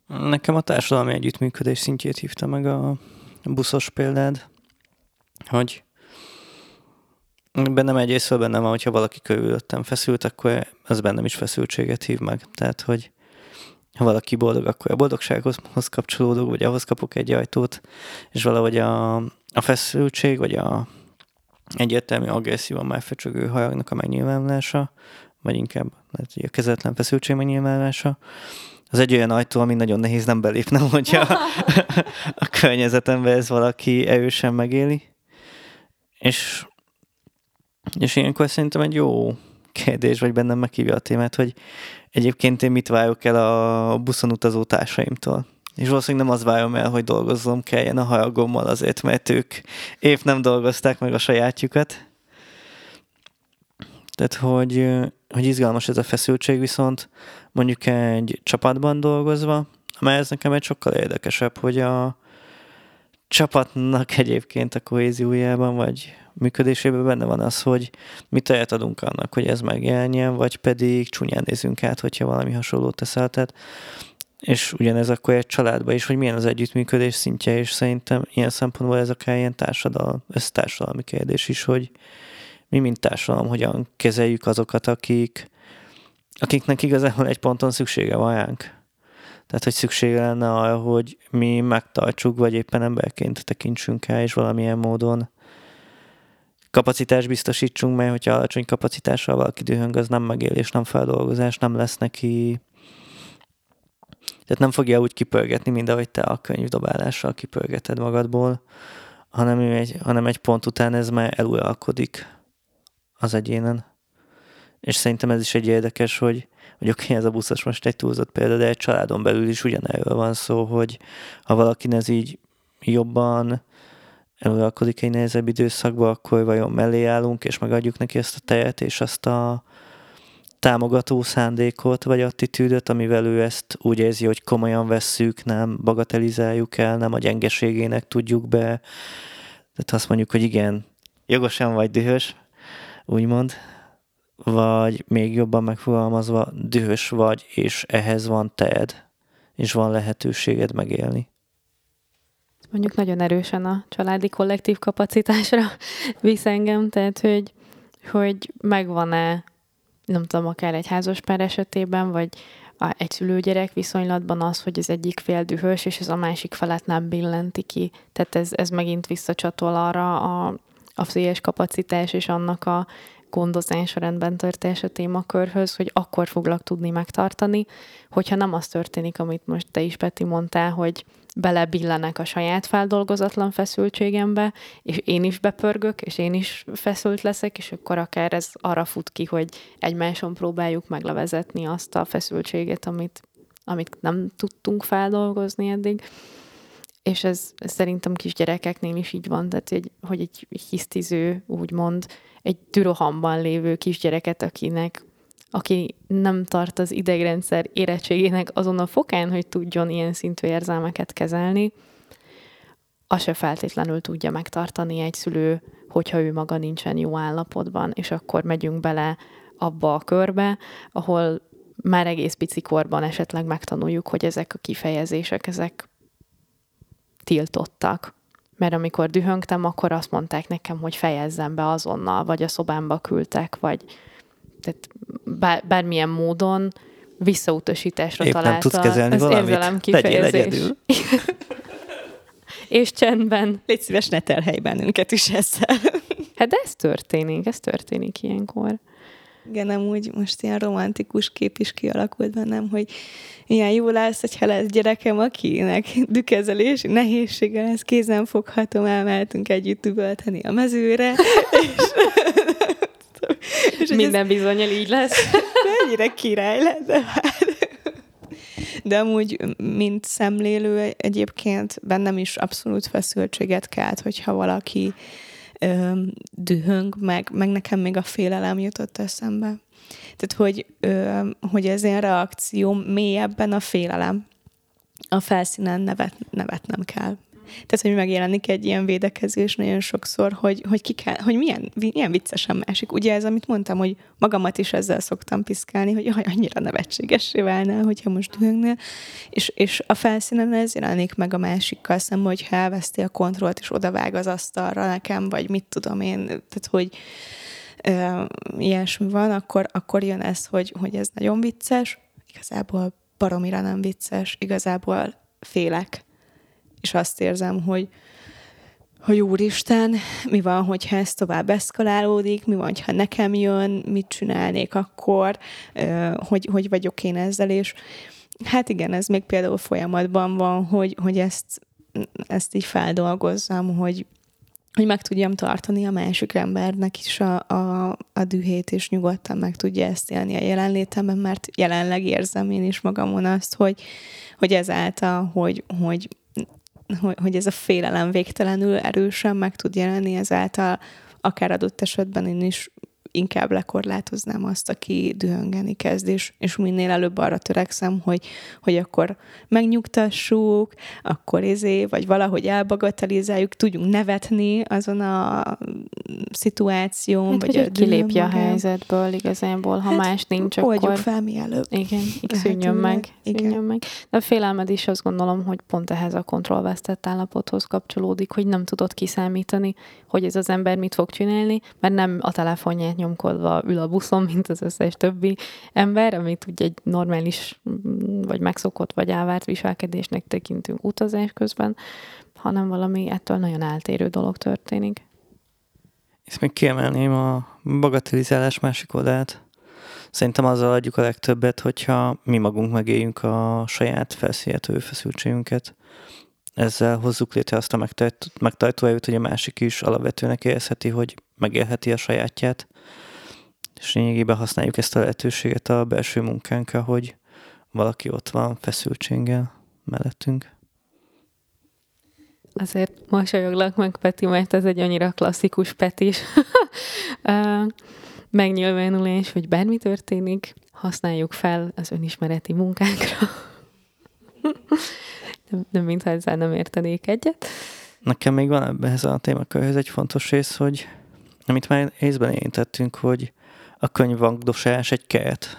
Nekem a társadalmi együttműködés szintjét hívta meg a buszos példád, hogy bennem egyrészt bennem van, hogyha valaki körülöttem feszült, akkor ez bennem is feszültséget hív meg. Tehát, hogy ha valaki boldog, akkor a boldogsághoz kapcsolódok, vagy ahhoz kapok egy ajtót, és valahogy a, a feszültség, vagy a egyértelmű agresszívan már fecsögő hajagnak a megnyilvánulása, vagy inkább lehet, hogy a kezetlen feszültség megnyilvánulása, az egy olyan ajtó, ami nagyon nehéz nem belépnem, hogyha a környezetemben ez valaki erősen megéli. És, és ilyenkor szerintem egy jó kérdés, vagy bennem meghívja a témát, hogy egyébként én mit várok el a buszon utazó társaimtól. És valószínűleg nem az várom el, hogy dolgozzom kelljen a hajagommal azért, mert ők épp nem dolgozták meg a sajátjukat. Tehát, hogy, hogy izgalmas ez a feszültség, viszont mondjuk egy csapatban dolgozva, mert ez nekem egy sokkal érdekesebb, hogy a csapatnak egyébként a kohéziójában, vagy működésében benne van az, hogy mit tehet adunk annak, hogy ez megjelenjen, vagy pedig csúnyán nézünk át, hogyha valami hasonlót teszel. Tehát, és ugyanez akkor egy családban is, hogy milyen az együttműködés szintje, és szerintem ilyen szempontból ez akár ilyen társadalom, ez társadalmi kérdés is, hogy, mi, mint társadalom, hogyan kezeljük azokat, akik, akiknek igazából egy ponton szüksége van ránk. Tehát, hogy szüksége lenne arra, hogy mi megtartsuk, vagy éppen emberként tekintsünk el, és valamilyen módon kapacitást biztosítsunk, mert hogyha alacsony kapacitással valaki dühöng, az nem megélés, nem feldolgozás, nem lesz neki tehát nem fogja úgy kipörgetni, mint ahogy te a könyvdobálással kipörgeted magadból, hanem egy, hanem egy pont után ez már eluralkodik az egyénen. És szerintem ez is egy érdekes, hogy, hogy oké, okay, ez a buszos most egy túlzott példa, de egy családon belül is ugyanerről van szó, hogy ha valaki ez így jobban eluralkodik egy nehezebb időszakba, akkor vajon mellé állunk, és megadjuk neki ezt a tejet, és azt a támogató szándékot, vagy attitűdöt, amivel ő ezt úgy érzi, hogy komolyan vesszük, nem bagatelizáljuk el, nem a gyengeségének tudjuk be. Tehát azt mondjuk, hogy igen, jogosan vagy dühös, úgymond, vagy még jobban megfogalmazva, dühös vagy, és ehhez van teed, és van lehetőséged megélni. Mondjuk nagyon erősen a családi kollektív kapacitásra visz engem, tehát hogy, hogy megvan-e, nem tudom, akár egy házaspár esetében, vagy a, egy szülőgyerek viszonylatban az, hogy az egyik fél dühös, és ez a másik felett nem billenti ki. Tehát ez, ez megint visszacsatol arra a, a pszichés kapacitás és annak a gondozás, rendben a témakörhöz, hogy akkor foglak tudni megtartani, hogyha nem az történik, amit most te is, Peti, mondtál, hogy belebillenek a saját feldolgozatlan feszültségembe, és én is bepörgök, és én is feszült leszek, és akkor akár ez arra fut ki, hogy egymáson próbáljuk meglevezetni azt a feszültséget, amit, amit nem tudtunk feldolgozni eddig. És ez, szerintem kisgyerekeknél is így van, tehát hogy, hogy egy hisztiző, úgymond, egy türohamban lévő kisgyereket, akinek aki nem tart az idegrendszer érettségének azon a fokán, hogy tudjon ilyen szintű érzelmeket kezelni, az se feltétlenül tudja megtartani egy szülő, hogyha ő maga nincsen jó állapotban, és akkor megyünk bele abba a körbe, ahol már egész pici korban esetleg megtanuljuk, hogy ezek a kifejezések, ezek tiltottak. Mert amikor dühöngtem, akkor azt mondták nekem, hogy fejezzem be azonnal, vagy a szobámba küldtek, vagy tehát bár, bármilyen módon visszautasításra Épp nem találta tudsz kezelni az valamit? érzelem kifejezés. És csendben. Légy szíves, ne terhelj bennünket is ezzel. Hát de ez történik, ez történik ilyenkor. Igen, amúgy most ilyen romantikus kép is kialakult bennem, hogy ilyen jó lesz, hogyha lesz gyerekem, akinek dükezelési nehézsége lesz, kézen foghatom, elmehetünk együtt üvölteni a mezőre. és, és Minden bizonyal így lesz. ez mennyire király lenne. De amúgy, mint szemlélő, egyébként bennem is abszolút feszültséget kelt, hogyha valaki ö, dühöng, meg, meg nekem még a félelem jutott eszembe. Tehát, hogy, ö, hogy az én reakcióm mélyebben a félelem. A felszínen nevet, nevetnem kell. Tehát, hogy megjelenik egy ilyen védekezés nagyon sokszor, hogy, hogy, ki kell, hogy milyen, milyen viccesen másik. Ugye ez, amit mondtam, hogy magamat is ezzel szoktam piszkálni, hogy jaj, annyira nevetségessé válnál, hogyha most dühöngnél. És, és a felszínen ez jelenik meg a másikkal szemben, hogyha elveszti a kontrollt, és odavág az asztalra nekem, vagy mit tudom én, tehát, hogy ö, ilyesmi van, akkor, akkor jön ez, hogy, hogy ez nagyon vicces, igazából baromira nem vicces, igazából félek és azt érzem, hogy, hogy úristen, mi van, hogyha ez tovább eszkalálódik, mi van, ha nekem jön, mit csinálnék akkor, hogy, hogy vagyok én ezzel, és hát igen, ez még például folyamatban van, hogy, hogy ezt, ezt így feldolgozzam, hogy, hogy meg tudjam tartani a másik embernek is a, a, a dühét, és nyugodtan meg tudja ezt élni a jelenlétemben, mert jelenleg érzem én is magamon azt, hogy, hogy ezáltal, hogy, hogy hogy, hogy ez a félelem végtelenül erősen meg tud jelenni, ezáltal akár adott esetben én is inkább lekorlátoznám azt, aki dühöngeni kezd, és, és minél előbb arra törekszem, hogy, hogy akkor megnyugtassuk, akkor izé, vagy valahogy elbagatelizáljuk, tudjunk nevetni azon a szituáción, Hát, vagy hogy a kilépje a helyzetből igazából, ha Hát, más nincs, Oldjuk akkor... fel mielőbb. Igen, szűnjön meg, igen. szűnjön meg. De a félelmed is azt gondolom, hogy pont ehhez a kontrollvesztett állapothoz kapcsolódik, hogy nem tudod kiszámítani, hogy ez az ember mit fog csinálni, mert nem a telefonját nyomkodva ül a buszon, mint az összes többi ember, amit ugye egy normális, mm, vagy megszokott, vagy elvárt viselkedésnek tekintünk utazás közben, hanem valami ettől nagyon eltérő dolog történik. Ezt még kiemelném a bagatelizálás másik oldalát. Szerintem azzal adjuk a legtöbbet, hogyha mi magunk megéljünk a saját felszíjátő feszültségünket. Ezzel hozzuk létre azt a megtartó erőt, hogy a másik is alapvetőnek érezheti, hogy megélheti a sajátját. És lényegében használjuk ezt a lehetőséget a belső munkánkra, hogy valaki ott van feszültséggel mellettünk. Azért mosolyoglak meg, Peti, mert ez egy annyira klasszikus Petis megnyilvánulás, hogy bármi történik, használjuk fel az önismereti munkánkra. nem, nem mintha ezzel nem értenék egyet. Nekem még van ebben ez a témakörhöz egy fontos rész, hogy amit már észben érintettünk, hogy a könyvvagdosás egy keret.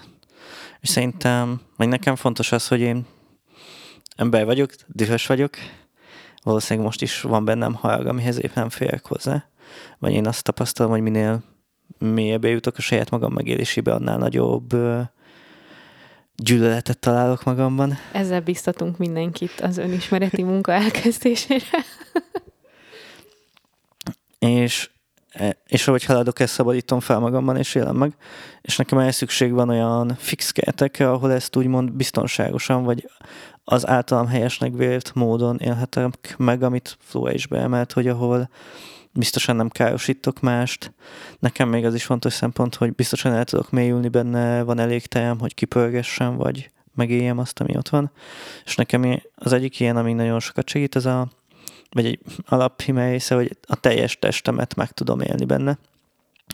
És szerintem, vagy nekem fontos az, hogy én ember vagyok, dühös vagyok, valószínűleg most is van bennem harag, amihez épp nem férek hozzá. Vagy én azt tapasztalom, hogy minél mélyebbre jutok a saját magam megélésébe, annál nagyobb ö, gyűlöletet találok magamban. Ezzel biztatunk mindenkit az önismereti munka elkezdésére. és, és ahogy haladok, ezt szabadítom fel magamban, és élem meg. És nekem el szükség van olyan fix keretekre, ahol ezt úgymond biztonságosan, vagy az általam helyesnek vélt módon élhetem meg, amit Flo is beemelt, hogy ahol biztosan nem károsítok mást. Nekem még az is fontos szempont, hogy biztosan el tudok mélyülni benne, van elég tejem, hogy kipörgessem, vagy megéljem azt, ami ott van. És nekem az egyik ilyen, ami nagyon sokat segít, ez a vagy egy alaphime része, hogy a teljes testemet meg tudom élni benne.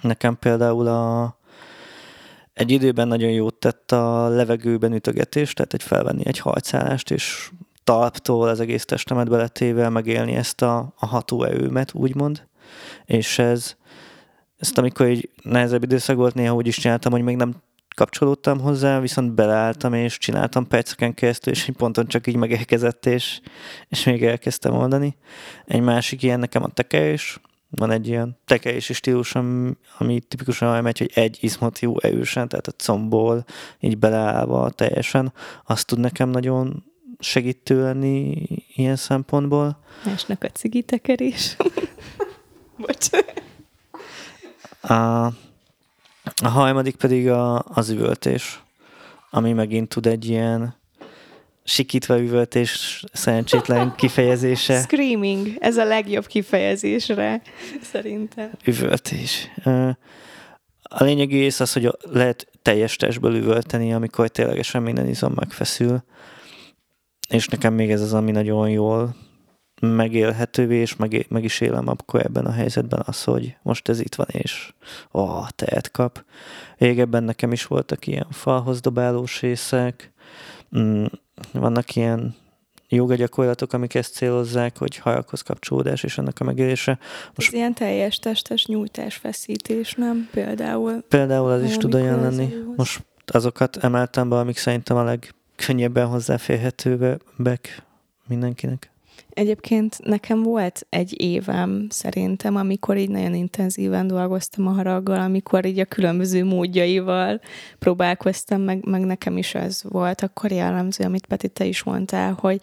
Nekem például a, egy időben nagyon jót tett a levegőben ütögetés, tehát egy felvenni egy hajcálást, és talptól az egész testemet beletéve megélni ezt a, a hatóerőmet, úgymond. És ez, ezt amikor egy nehezebb időszak volt, néha úgy is csináltam, hogy még nem kapcsolódtam hozzá, viszont beleálltam és csináltam perceken keresztül, és egy ponton csak így megérkezett, és, és még elkezdtem oldani. Egy másik ilyen nekem a tekerés, van egy ilyen tekelési stílus, ami, ami tipikusan olyan megy, hogy egy izmot jó erősen, tehát a combból így beleállva teljesen, azt tud nekem nagyon segítő lenni ilyen szempontból. Másnak a cigi tekerés. Bocs. A, a harmadik pedig a, az üvöltés, ami megint tud egy ilyen sikítva üvöltés szerencsétlen kifejezése. Screaming, ez a legjobb kifejezésre, szerintem. Üvöltés. A lényegi rész az, hogy lehet teljes testből üvölteni, amikor ténylegesen minden izom megfeszül. És nekem még ez az, ami nagyon jól megélhetővé, és meg, meg is élem akkor ebben a helyzetben az, hogy most ez itt van, és ó, oh, tehet kap. Régebben nekem is voltak ilyen falhoz dobálós részek, mm, vannak ilyen joga gyakorlatok, amik ezt célozzák, hogy hajakhoz kapcsolódás és ennek a megélése. Most Ez ilyen teljes testes nyújtás, feszítés, nem? Például. Például az is tud olyan lenni. Most azokat emeltem be, amik szerintem a legkönnyebben hozzáférhetőbbek mindenkinek. Egyébként nekem volt egy évem szerintem, amikor így nagyon intenzíven dolgoztam a haraggal, amikor így a különböző módjaival próbálkoztam, meg, meg nekem is ez volt akkor jellemző, amit Peti, te is mondtál, hogy,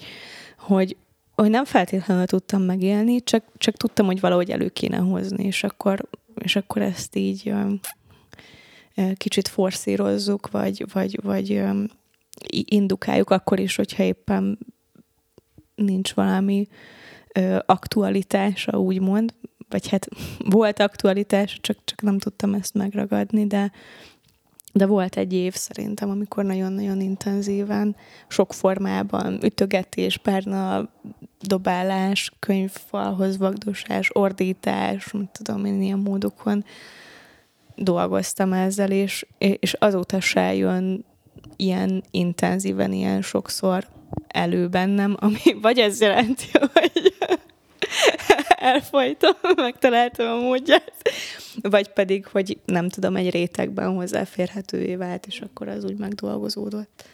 hogy, hogy nem feltétlenül tudtam megélni, csak, csak tudtam, hogy valahogy elő kéne hozni, és akkor, és akkor ezt így kicsit forszírozzuk, vagy, vagy, vagy indukáljuk akkor is, hogyha éppen nincs valami ö, aktualitása, úgymond, vagy hát volt aktualitás, csak, csak nem tudtam ezt megragadni, de, de volt egy év szerintem, amikor nagyon-nagyon intenzíven, sok formában, ütögetés, párna dobálás, könyvfalhoz vagdosás, ordítás, nem tudom én ilyen módokon dolgoztam ezzel, és, és azóta se jön ilyen intenzíven, ilyen sokszor elő bennem, ami vagy ez jelenti, hogy elfolytam, megtaláltam a módját, vagy pedig, hogy nem tudom, egy rétegben hozzáférhetővé vált, és akkor az úgy megdolgozódott.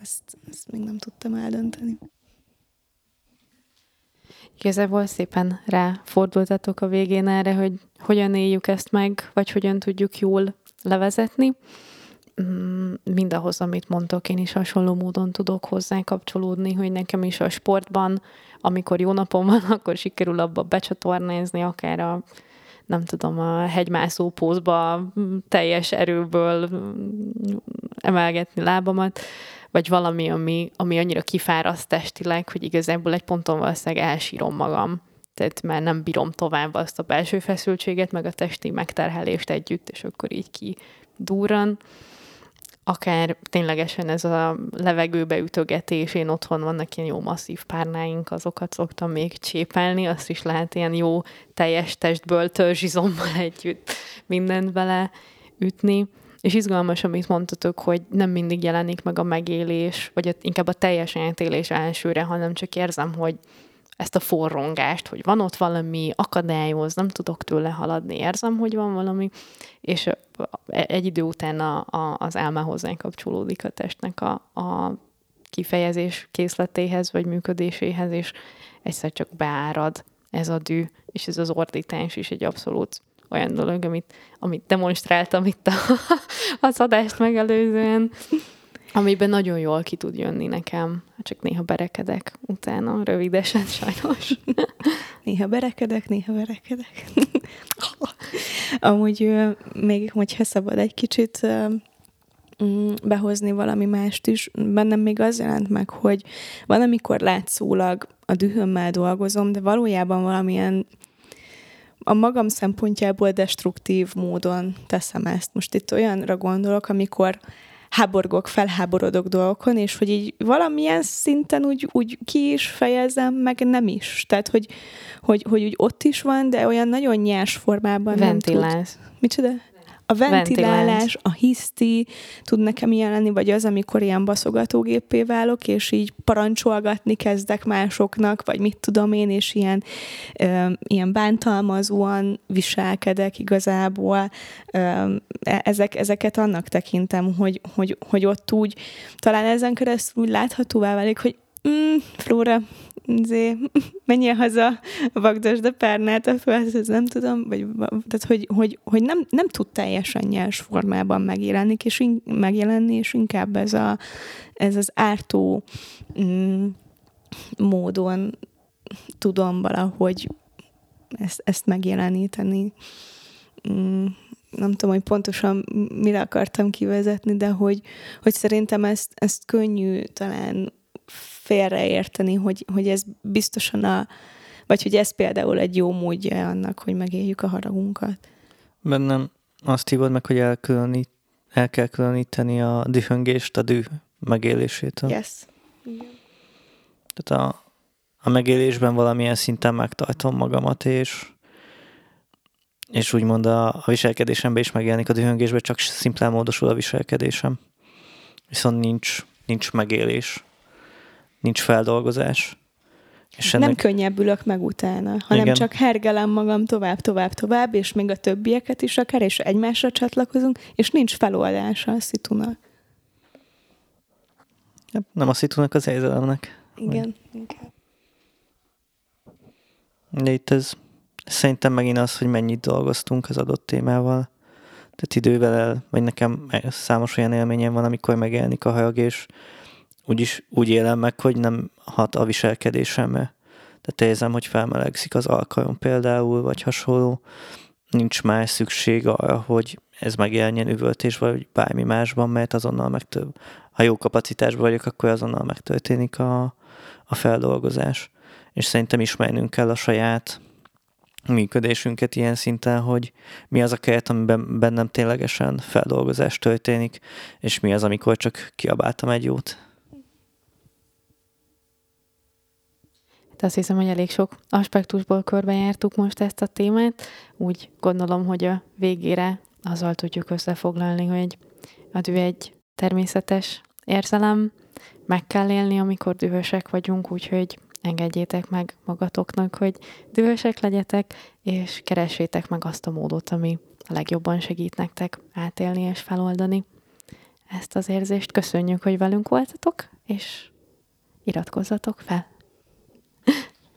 Ezt, ezt még nem tudtam eldönteni. Igazából szépen ráfordultatok a végén erre, hogy hogyan éljük ezt meg, vagy hogyan tudjuk jól levezetni. Mm, mindahhoz, amit mondtok, én is hasonló módon tudok hozzá kapcsolódni, hogy nekem is a sportban, amikor jó napom van, akkor sikerül abba becsatornázni, akár a nem tudom, a hegymászó pózba teljes erőből emelgetni lábamat, vagy valami, ami, ami annyira kifáraszt testileg, hogy igazából egy ponton valószínűleg elsírom magam. Tehát már nem bírom tovább azt a belső feszültséget, meg a testi megterhelést együtt, és akkor így ki durran akár ténylegesen ez a levegőbe ütögetés, én otthon vannak ilyen jó masszív párnáink, azokat szoktam még csépelni, azt is lehet ilyen jó teljes testből törzsizommal együtt mindent bele ütni. És izgalmas, amit mondtatok, hogy nem mindig jelenik meg a megélés, vagy inkább a teljes átélés elsőre, hanem csak érzem, hogy ezt a forrongást, hogy van ott valami, akadályoz, nem tudok tőle haladni, érzem, hogy van valami, és egy idő után a, a, az álma hozzánk kapcsolódik a testnek a, a kifejezés készletéhez, vagy működéséhez, és egyszer csak beárad ez a dű, és ez az ordítás is egy abszolút olyan dolog, amit, amit demonstráltam itt a, az adást megelőzően, Amiben nagyon jól ki tud jönni nekem, csak néha berekedek utána, rövidesen sajnos. néha berekedek, néha berekedek. Amúgy még, hogyha szabad egy kicsit mm, behozni valami mást is, bennem még az jelent meg, hogy van, amikor látszólag a dühömmel dolgozom, de valójában valamilyen a magam szempontjából destruktív módon teszem ezt. Most itt olyanra gondolok, amikor háborgok, felháborodok dolgokon, és hogy így valamilyen szinten úgy, úgy ki is fejezem, meg nem is. Tehát, hogy, hogy, hogy úgy ott is van, de olyan nagyon nyers formában Ventilálsz. nem tud. Micsoda? A ventilálás, a hiszti tud nekem ilyen lenni, vagy az, amikor ilyen baszogatógépé válok, és így parancsolgatni kezdek másoknak, vagy mit tudom én, és ilyen, ö, ilyen bántalmazóan viselkedek igazából. Ö, e, ezek, ezeket annak tekintem, hogy, hogy, hogy ott úgy, talán ezen keresztül úgy láthatóvá válik, hogy mm, Flóra, zé, menjél haza, vagdosd a párnát a föld, ez nem tudom, vagy, tehát hogy, hogy, hogy nem, nem tud teljesen nyers formában megjelenni, és, in, megjelenni, és inkább ez, a, ez az ártó mm, módon tudom valahogy ezt, ezt megjeleníteni. Mm, nem tudom, hogy pontosan mire akartam kivezetni, de hogy, hogy szerintem ezt, ezt könnyű talán félreérteni, hogy, hogy ez biztosan a, vagy hogy ez például egy jó módja annak, hogy megéljük a haragunkat. Bennem azt hívod meg, hogy elkülönít, el kell különíteni a dühöngést a düh megélésétől. Yes. Tehát a, a megélésben valamilyen szinten megtartom magamat, és és úgymond a, a viselkedésemben is megjelenik a dühöngésben, csak szimplán módosul a viselkedésem. Viszont nincs, nincs megélés, nincs feldolgozás. És ennek... Nem könnyebbülök meg utána, hanem Igen. csak hergelem magam tovább, tovább, tovább, és még a többieket is akár, és egymásra csatlakozunk, és nincs feloldása a szitunak. Nem a szitunak, az érzelemnek. Igen, inkább. De itt ez Szerintem megint az, hogy mennyit dolgoztunk az adott témával. Tehát idővel el, vagy nekem számos olyan élményem van, amikor megjelenik a hajag, és úgyis úgy élem meg, hogy nem hat a viselkedésemre. Tehát érzem, hogy felmelegszik az alkalom például, vagy hasonló. Nincs más szükség arra, hogy ez megjelenjen üvöltés, vagy bármi másban, mert azonnal megtöbb. Ha jó kapacitásban vagyok, akkor azonnal megtörténik a, a feldolgozás. És szerintem ismernünk kell a saját működésünket ilyen szinten, hogy mi az a keret, amiben bennem ténylegesen feldolgozás történik, és mi az, amikor csak kiabáltam egy jót. De azt hiszem, hogy elég sok aspektusból körbejártuk most ezt a témát. Úgy gondolom, hogy a végére azzal tudjuk összefoglalni, hogy a düh egy természetes érzelem, meg kell élni, amikor dühösek vagyunk, úgyhogy engedjétek meg magatoknak, hogy dühösek legyetek, és keressétek meg azt a módot, ami a legjobban segít nektek átélni és feloldani ezt az érzést. Köszönjük, hogy velünk voltatok, és iratkozzatok fel.